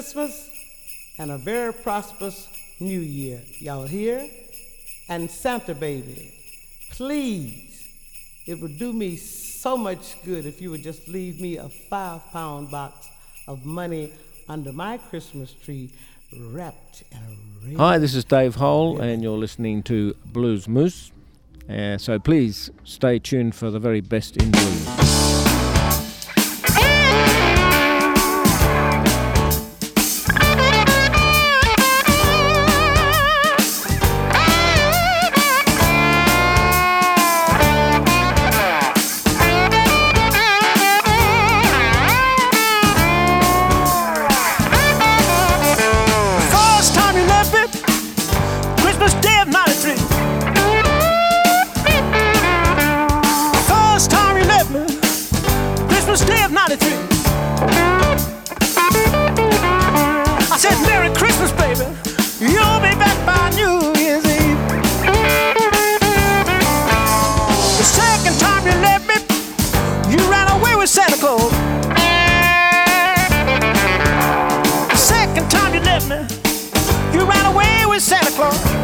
Christmas and a very prosperous new year. Y'all hear? And Santa baby, please, it would do me so much good if you would just leave me a five pound box of money under my Christmas tree wrapped in a. Hi, this is Dave Hole, and you're listening to Blues Moose. Uh, so please stay tuned for the very best in blues. Christmas Day of '93. First time you left me, Christmas Day of '93. I said, Merry Christmas, baby. You'll be back by New Year's Eve. The second time you left me, you ran away with Santa Claus. The second time you left me, you ran away with Santa Claus.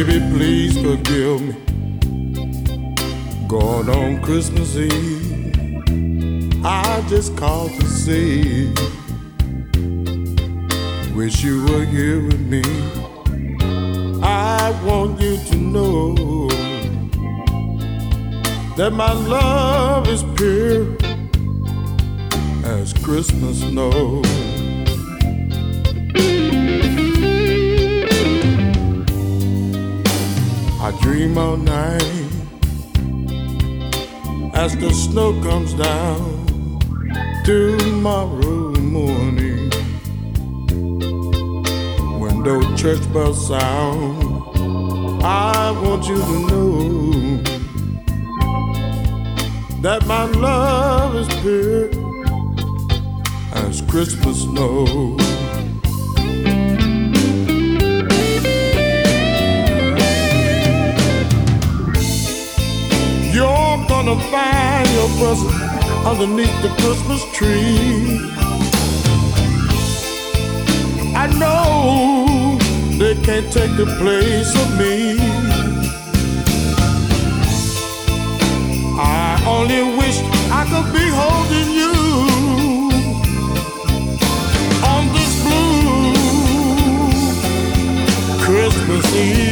Baby, please forgive me. Gone on Christmas Eve, I just called to see. Wish you were here with me. I want you to know that my love is pure as Christmas snow. I dream all night as the snow comes down tomorrow morning. When those church bells sound, I want you to know that my love is pure as Christmas snow. Gonna find your present underneath the Christmas tree. I know they can't take the place of me. I only wish I could be holding you on this blue Christmas Eve.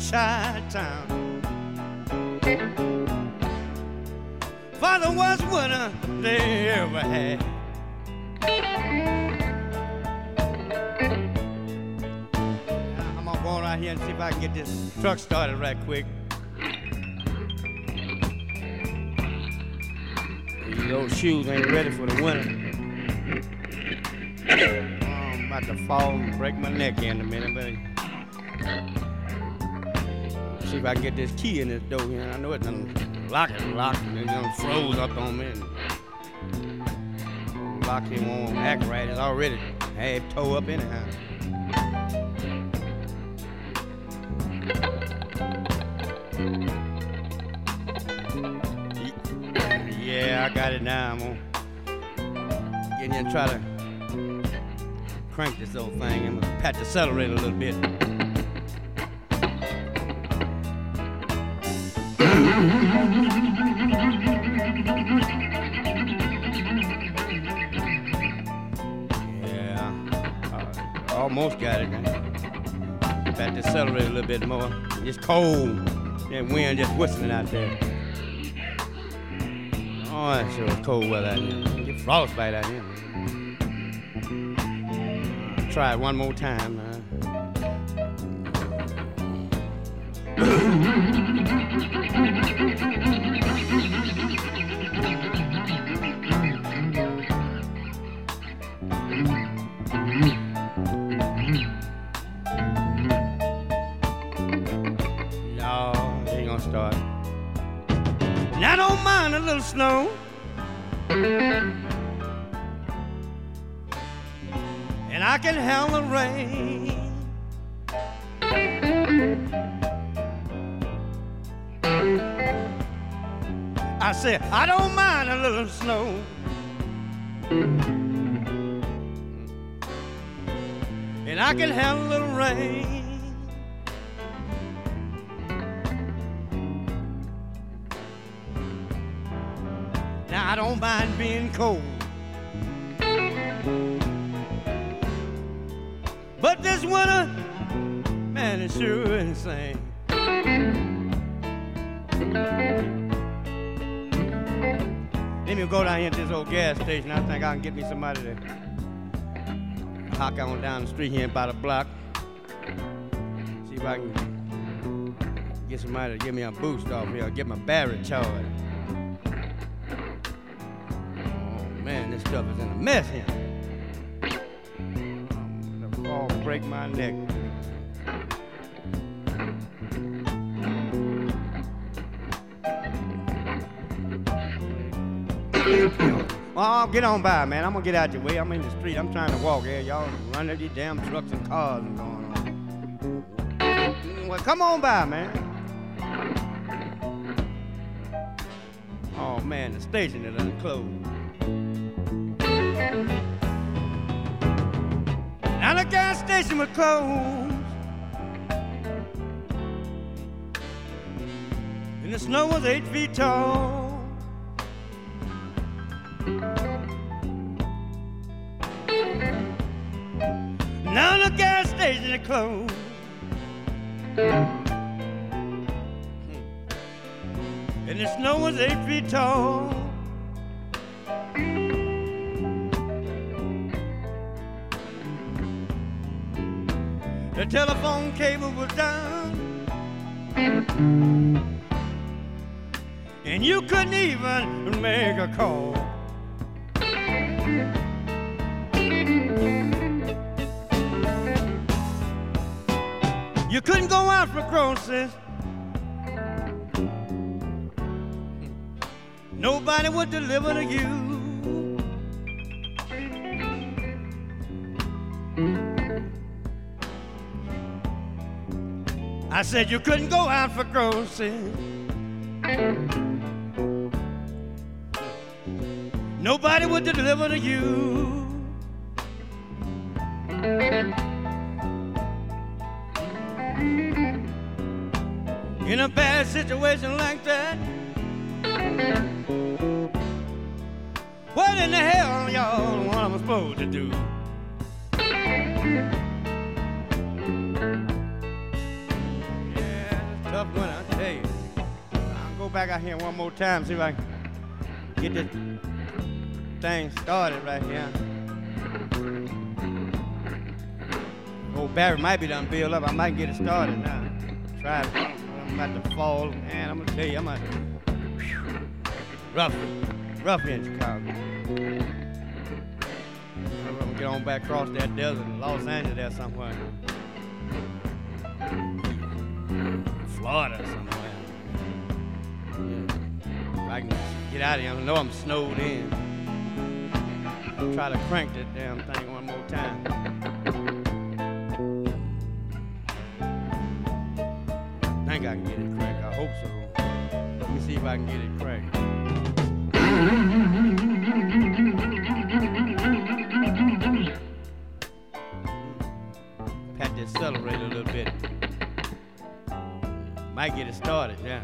Was Chi-Town. For the worst winter they ever had. I'm gonna go out here and see if I can get this truck started right quick. These old shoes ain't ready for the winter. Oh, I'm about to fall and break my neck in a minute, see if I get this key in this door here. I know it done lock it, lock it, and done froze up on me. And lock it won't act right. It's already half toe up anyhow. Ye- Yeah, I got it now. I'm gonna get in here and try to crank this old thing. I'm gonna pat the accelerator a little bit. Almost got it. Pat the accelerator a little bit more. It's cold. That wind just whistling out there. Oh, that sure cold weather out here. Get frostbite out here. Try it one more time. Uh. I I don't mind a little snow. And I can handle a little rain. Now I don't mind being cold. But this winter, man, it's sure insane. Let me go down here to this old gas station. I think I can get me somebody to hawk on down the street here about a block. See if I can get somebody to give me a boost off here, get my battery charged. Oh man, this stuff is in a mess here. Fall break my neck. Oh, get on by, man. I'm gonna get out your way. I'm in the street. I'm trying to walk here. Y'all running these damn trucks and cars and going on. Well, come on by, man. Oh man, the station is unclosed. Now the gas station was closed. And the snow was eight feet tall. Now the gas station is closed. And the snow was eight feet tall. The telephone cable was down. And you couldn't even make a call. You couldn't go out for groceries. Nobody would deliver to you. I said you couldn't go out for groceries. Nobody would deliver to you. In a bad situation like that, what in the hell, y'all, what am I supposed to do? Yeah, it's tough one, I tell you. I'll go back out here one more time, see if I can get this thing started right here. Old Barry might be done built up. I might get it started now. Try it. About to fall. Man, I'm gonna tell you, I'm to, rough, rough in Chicago. I'm gonna get on back across that desert in Los Angeles somewhere. Florida somewhere. If I can get out of here, I know I'm snowed in. I'll try to crank that damn thing one more time. Think I can get it cracked. I hope so. Let me see if I can get it cracked. Pat the accelerator a little bit. Might get it started, yeah.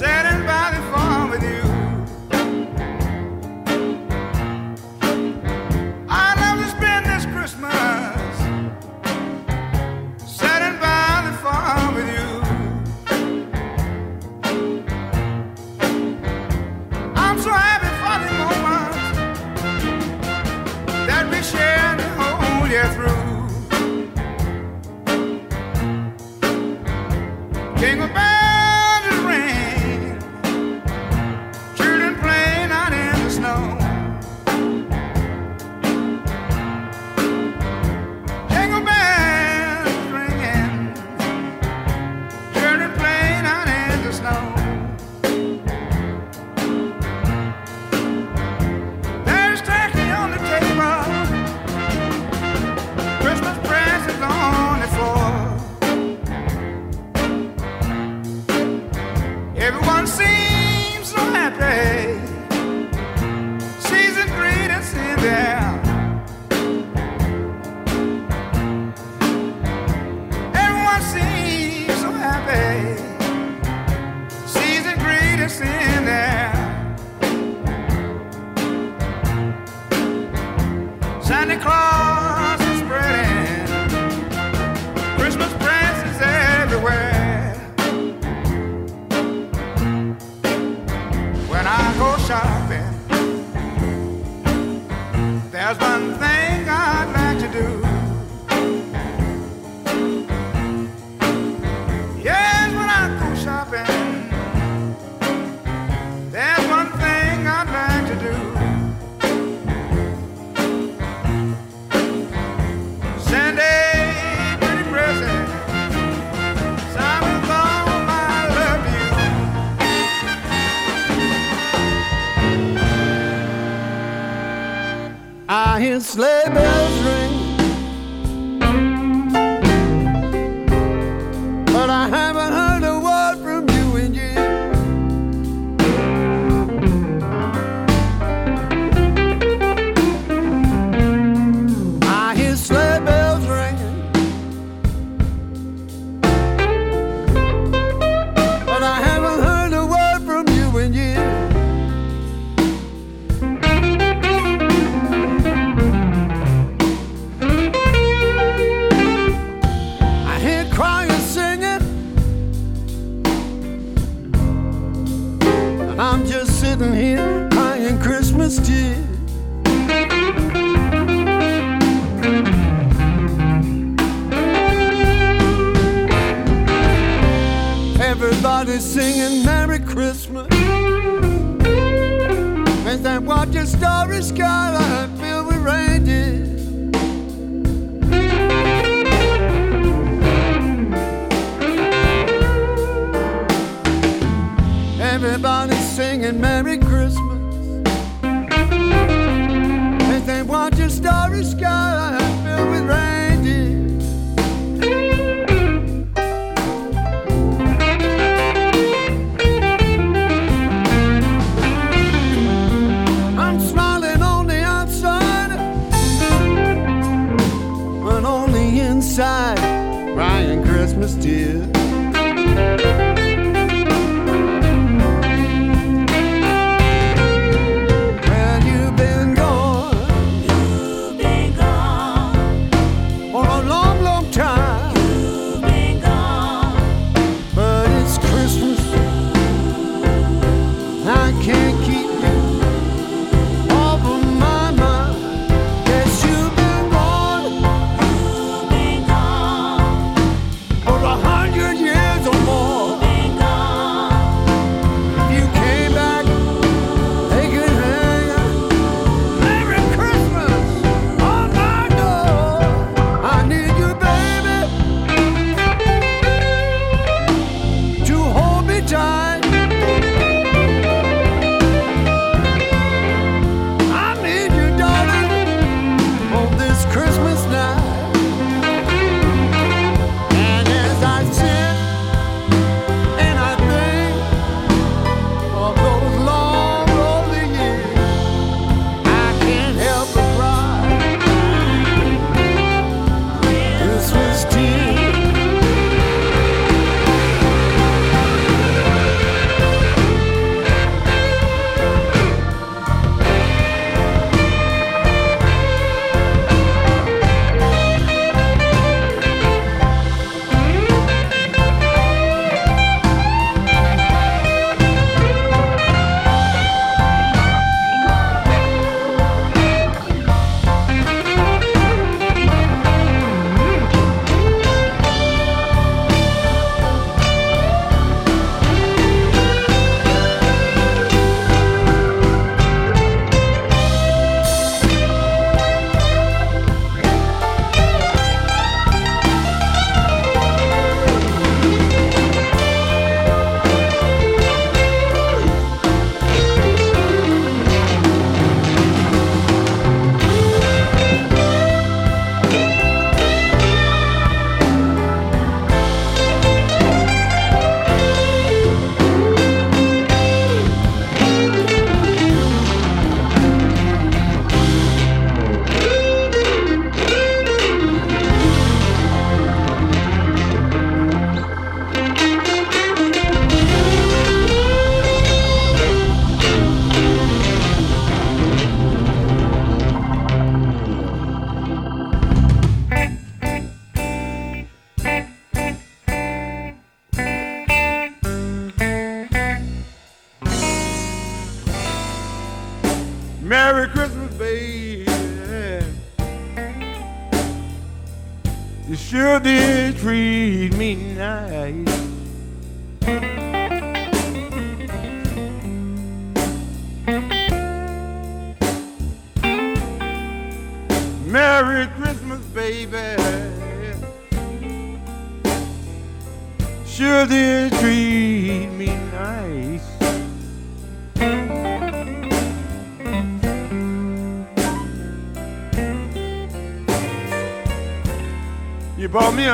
Sitting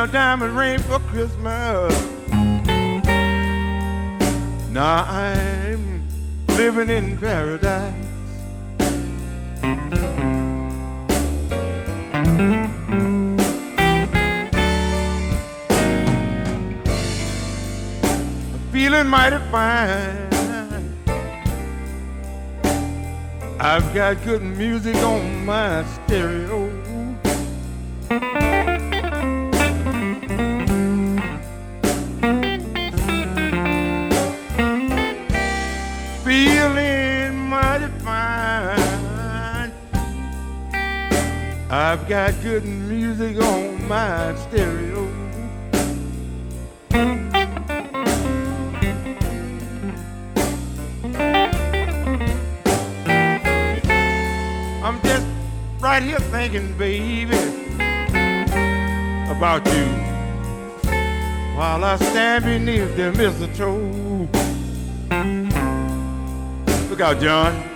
diamond ring for Christmas. Now I'm living in paradise. I'm feeling mighty fine. I've got good music on my stereo. I've got good music on my stereo. I'm just right here thinking, baby, about you while I stand beneath the mistletoe. Look out, John.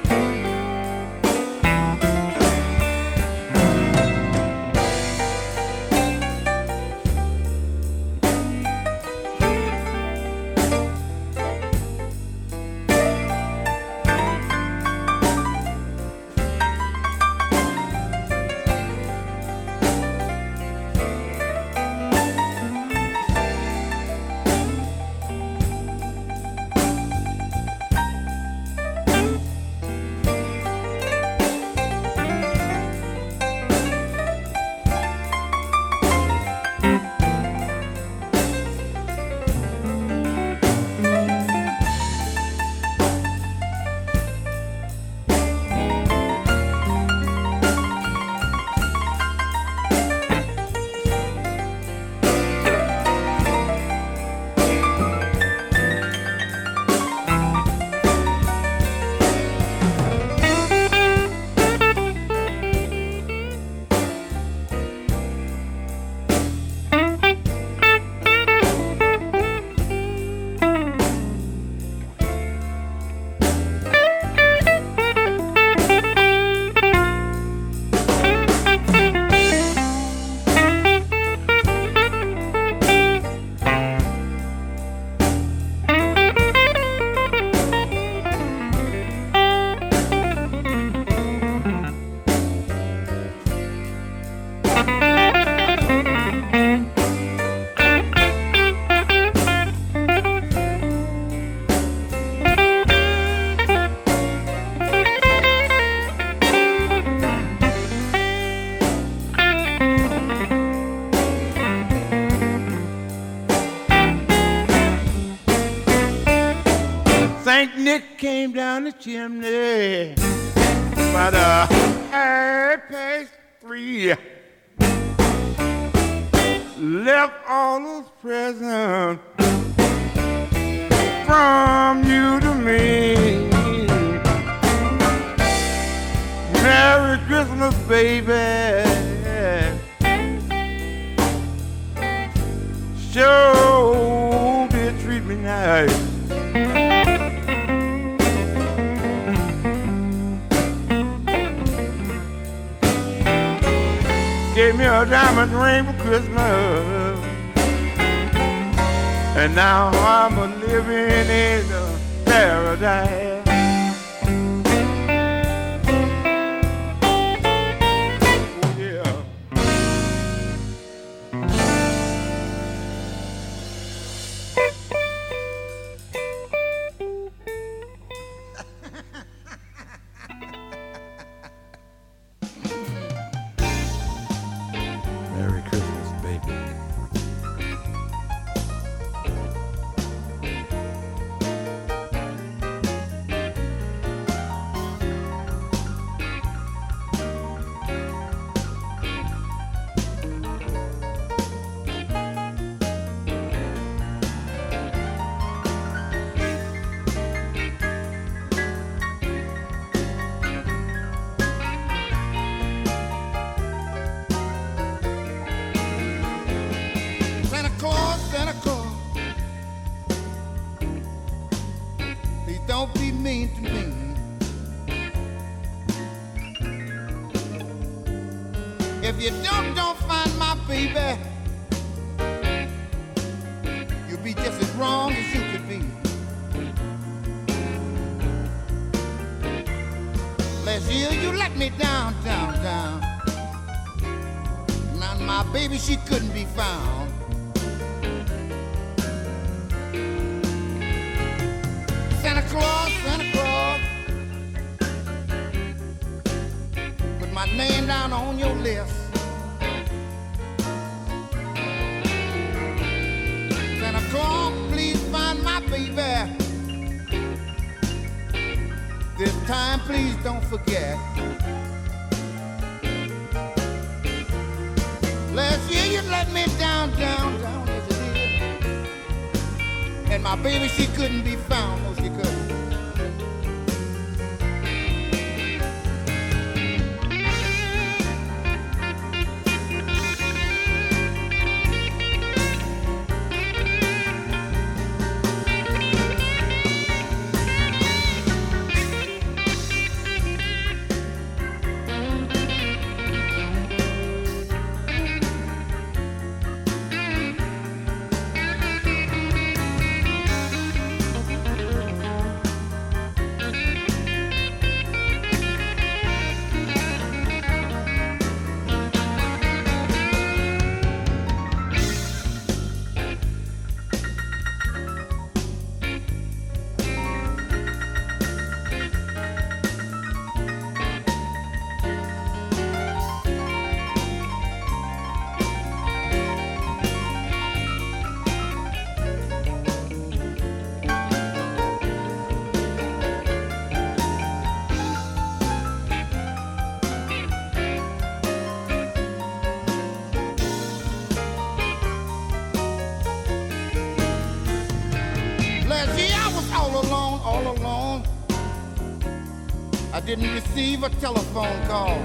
Receive a telephone call.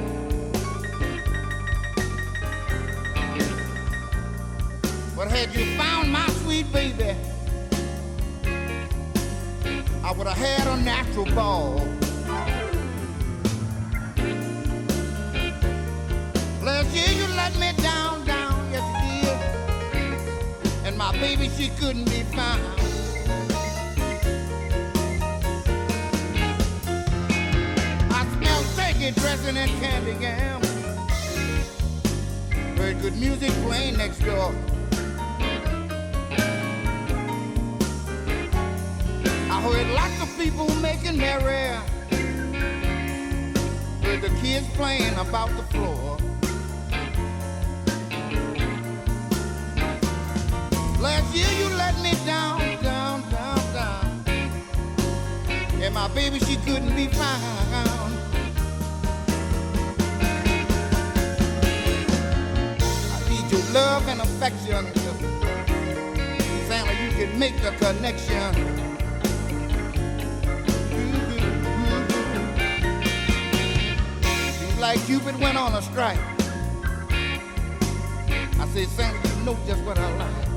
But had you found my sweet baby, I would have had a natural ball. Last year you let me down, down, yes you did. And my baby, she couldn't be found. I heard lots of people making merry. Heard the kids playing about the floor. Last year you let me down, down, down, down. And my baby, she couldn't be found. Love and affection. Santa, you can make the connection. Mm-hmm. Seems like Cupid went on a strike. I said, Santa, you know just what I like.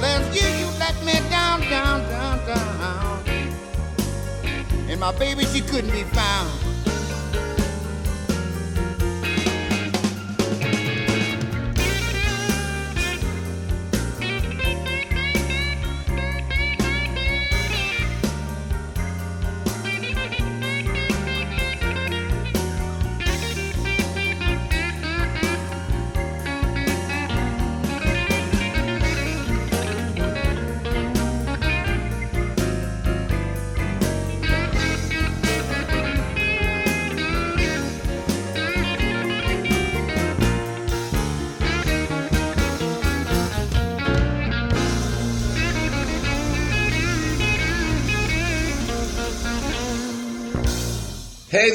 Last year you let me down, down, down, down. And my baby, she couldn't be found.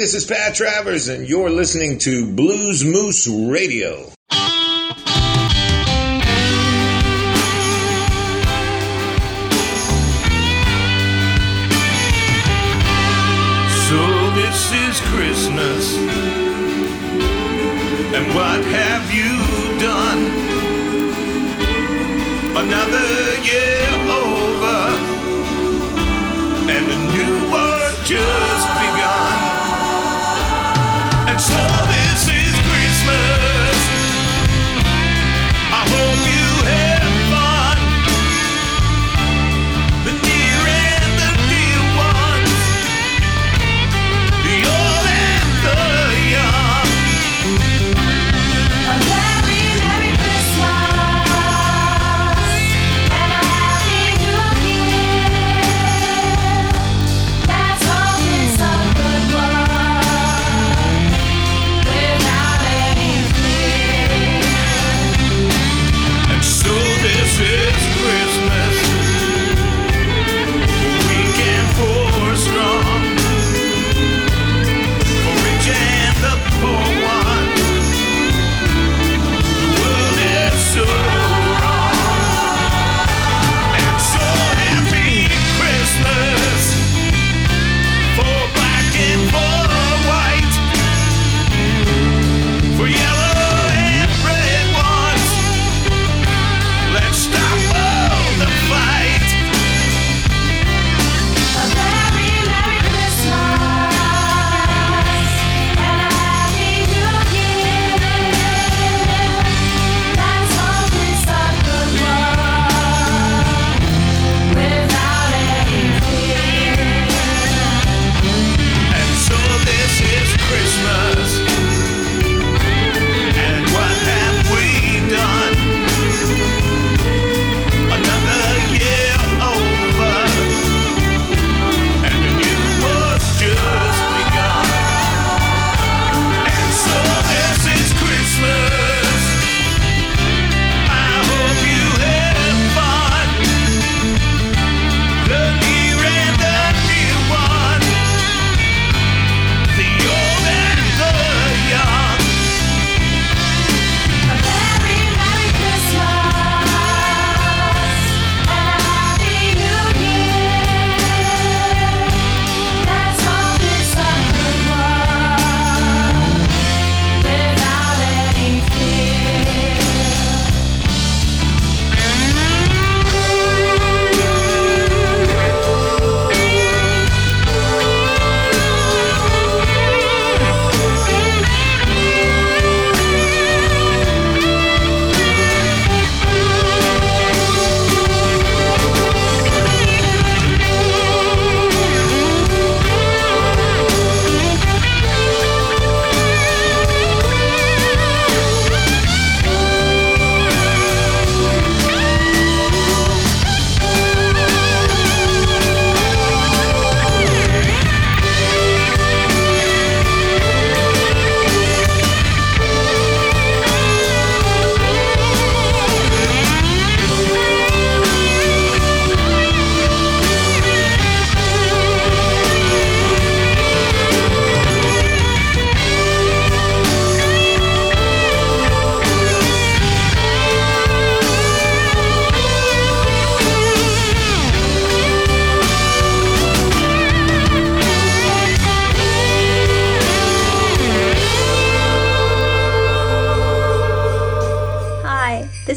This is Pat Travers, and you're listening to Blues Moose Radio. So this is Christmas. And what have you done? Another year over. And a new one just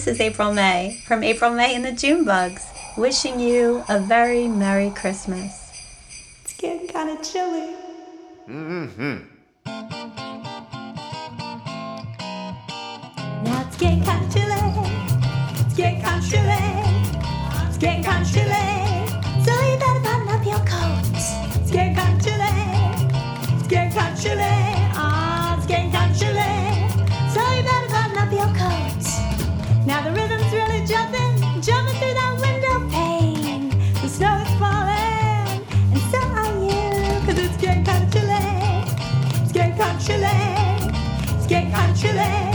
This is April Mae from April Mae and the June Bugs, wishing you a very Merry Christmas. It's getting kind of chilly. Mm-hmm. Now it's getting kind of chilly. It's getting kind of chilly. It's getting kind of chilly. So you better button up your coats. It's getting kind of chilly. It's getting kind of chilly. Chile, skate.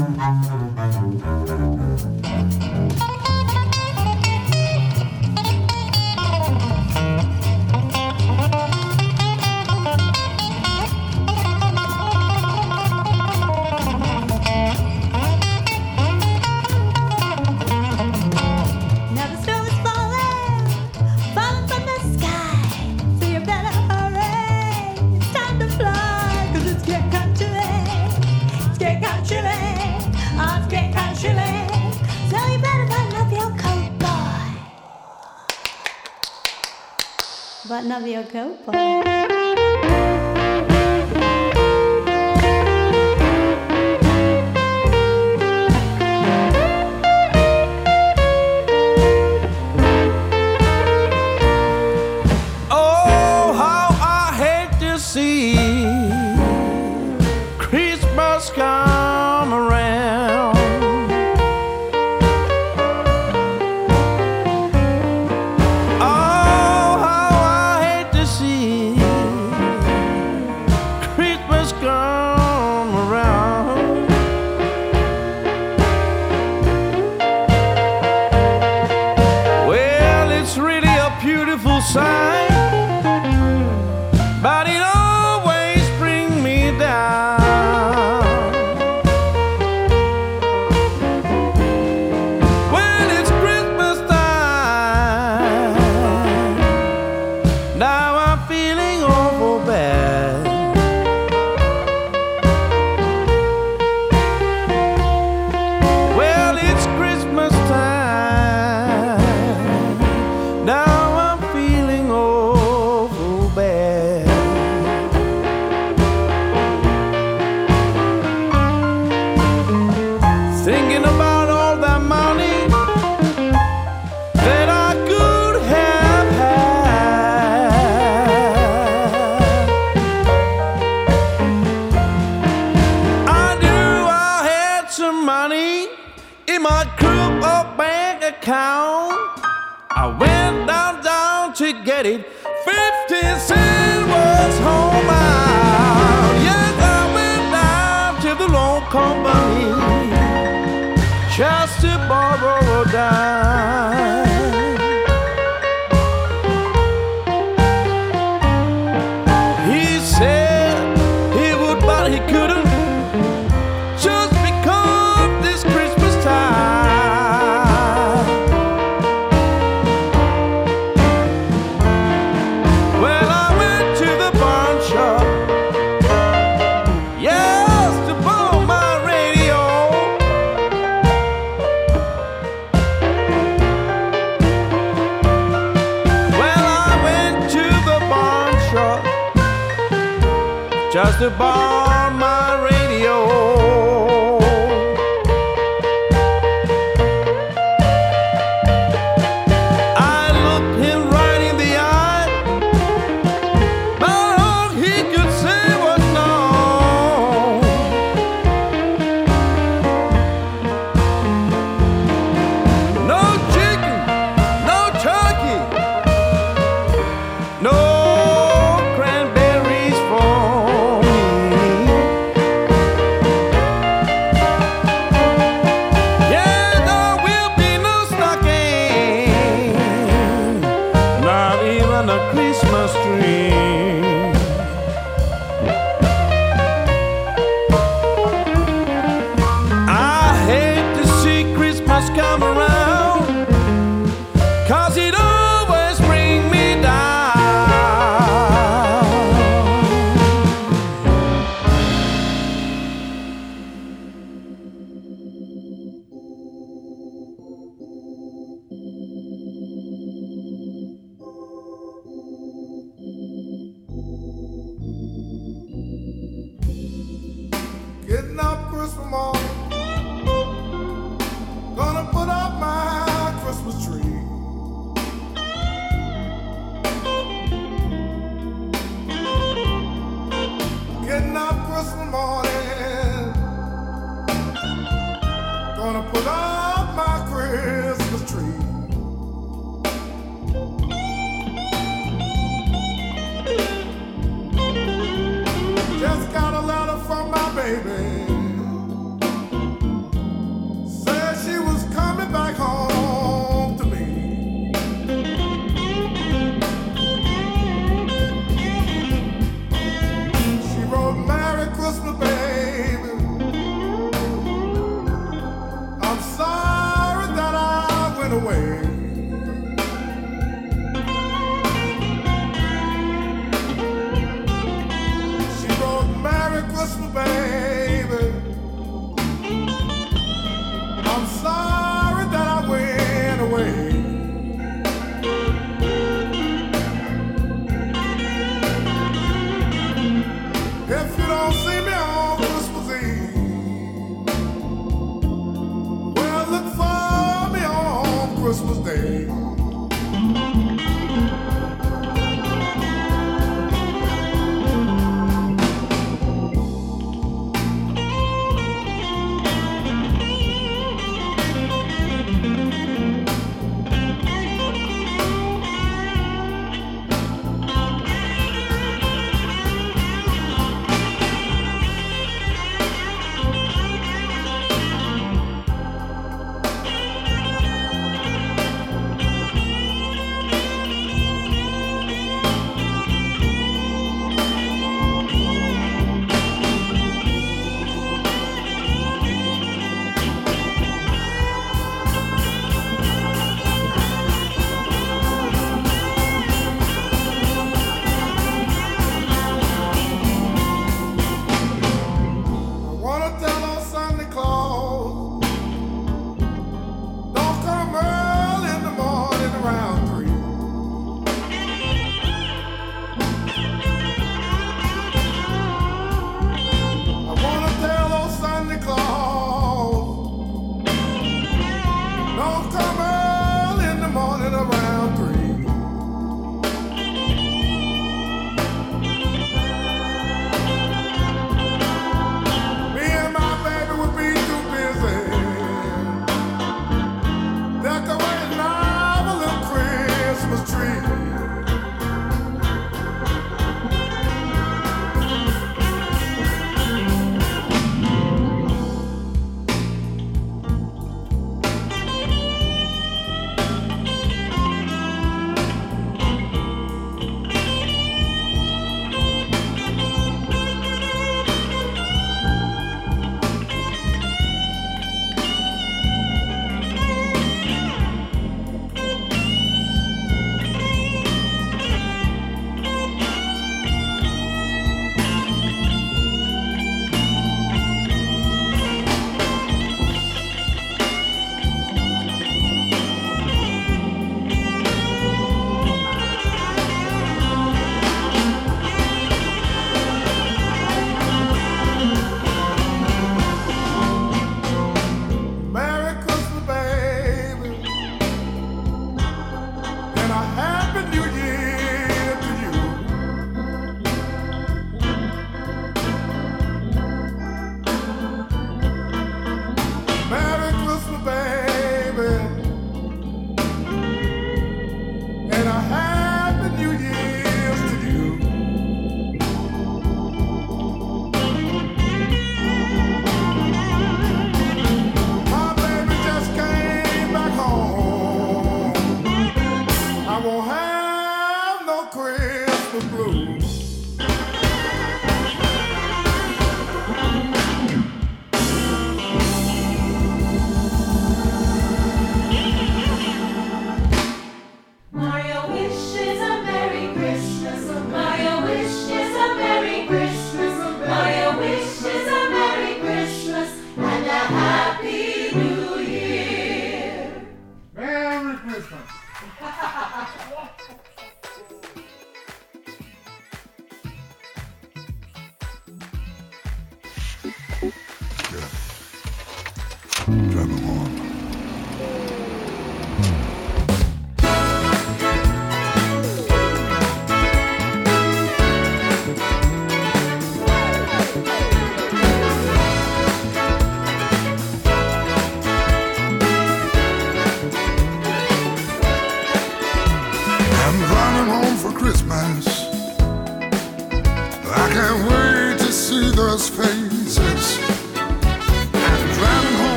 Thank you.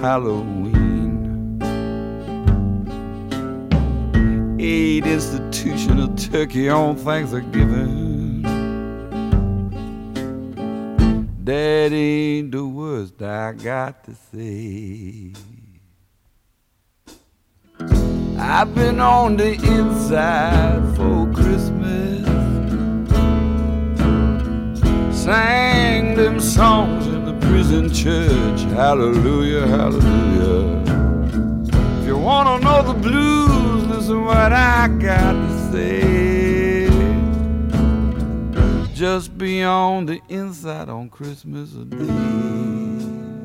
Halloween. Eight institutional turkey on Thanksgiving. That ain't the worst I got to say. I've been on the inside for Christmas. Sang them songs in prison church. Hallelujah, hallelujah. If you wanna know the blues, listen what I got to say. Just be on the inside on Christmas Day.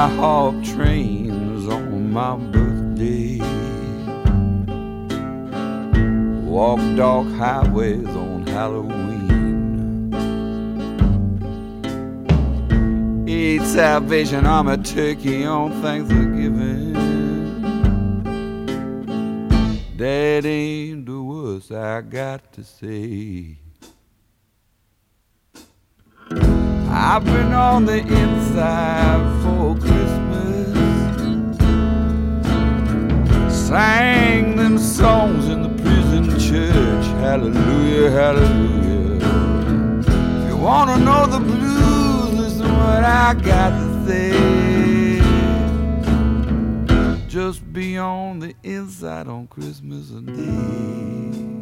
I hop trains on my birthday. Walk dark highways on Halloween. Eat Salvation Army turkey on Thanksgiving. That ain't the worst I got to say. I've been on the inside for Christmas. Sang them songs in the prison church. Hallelujah, hallelujah. If you wanna know the blues, listen what I got to say. Just be on the inside on Christmas Day.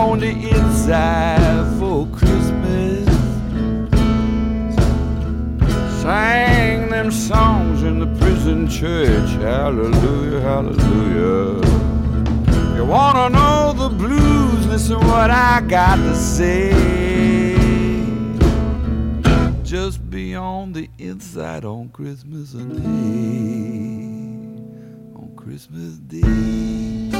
On the inside for Christmas. Sang them songs in the prison church. Hallelujah, hallelujah. You wanna know the blues? Listen what I got to say. Just be on the inside on Christmas Day. On Christmas Day.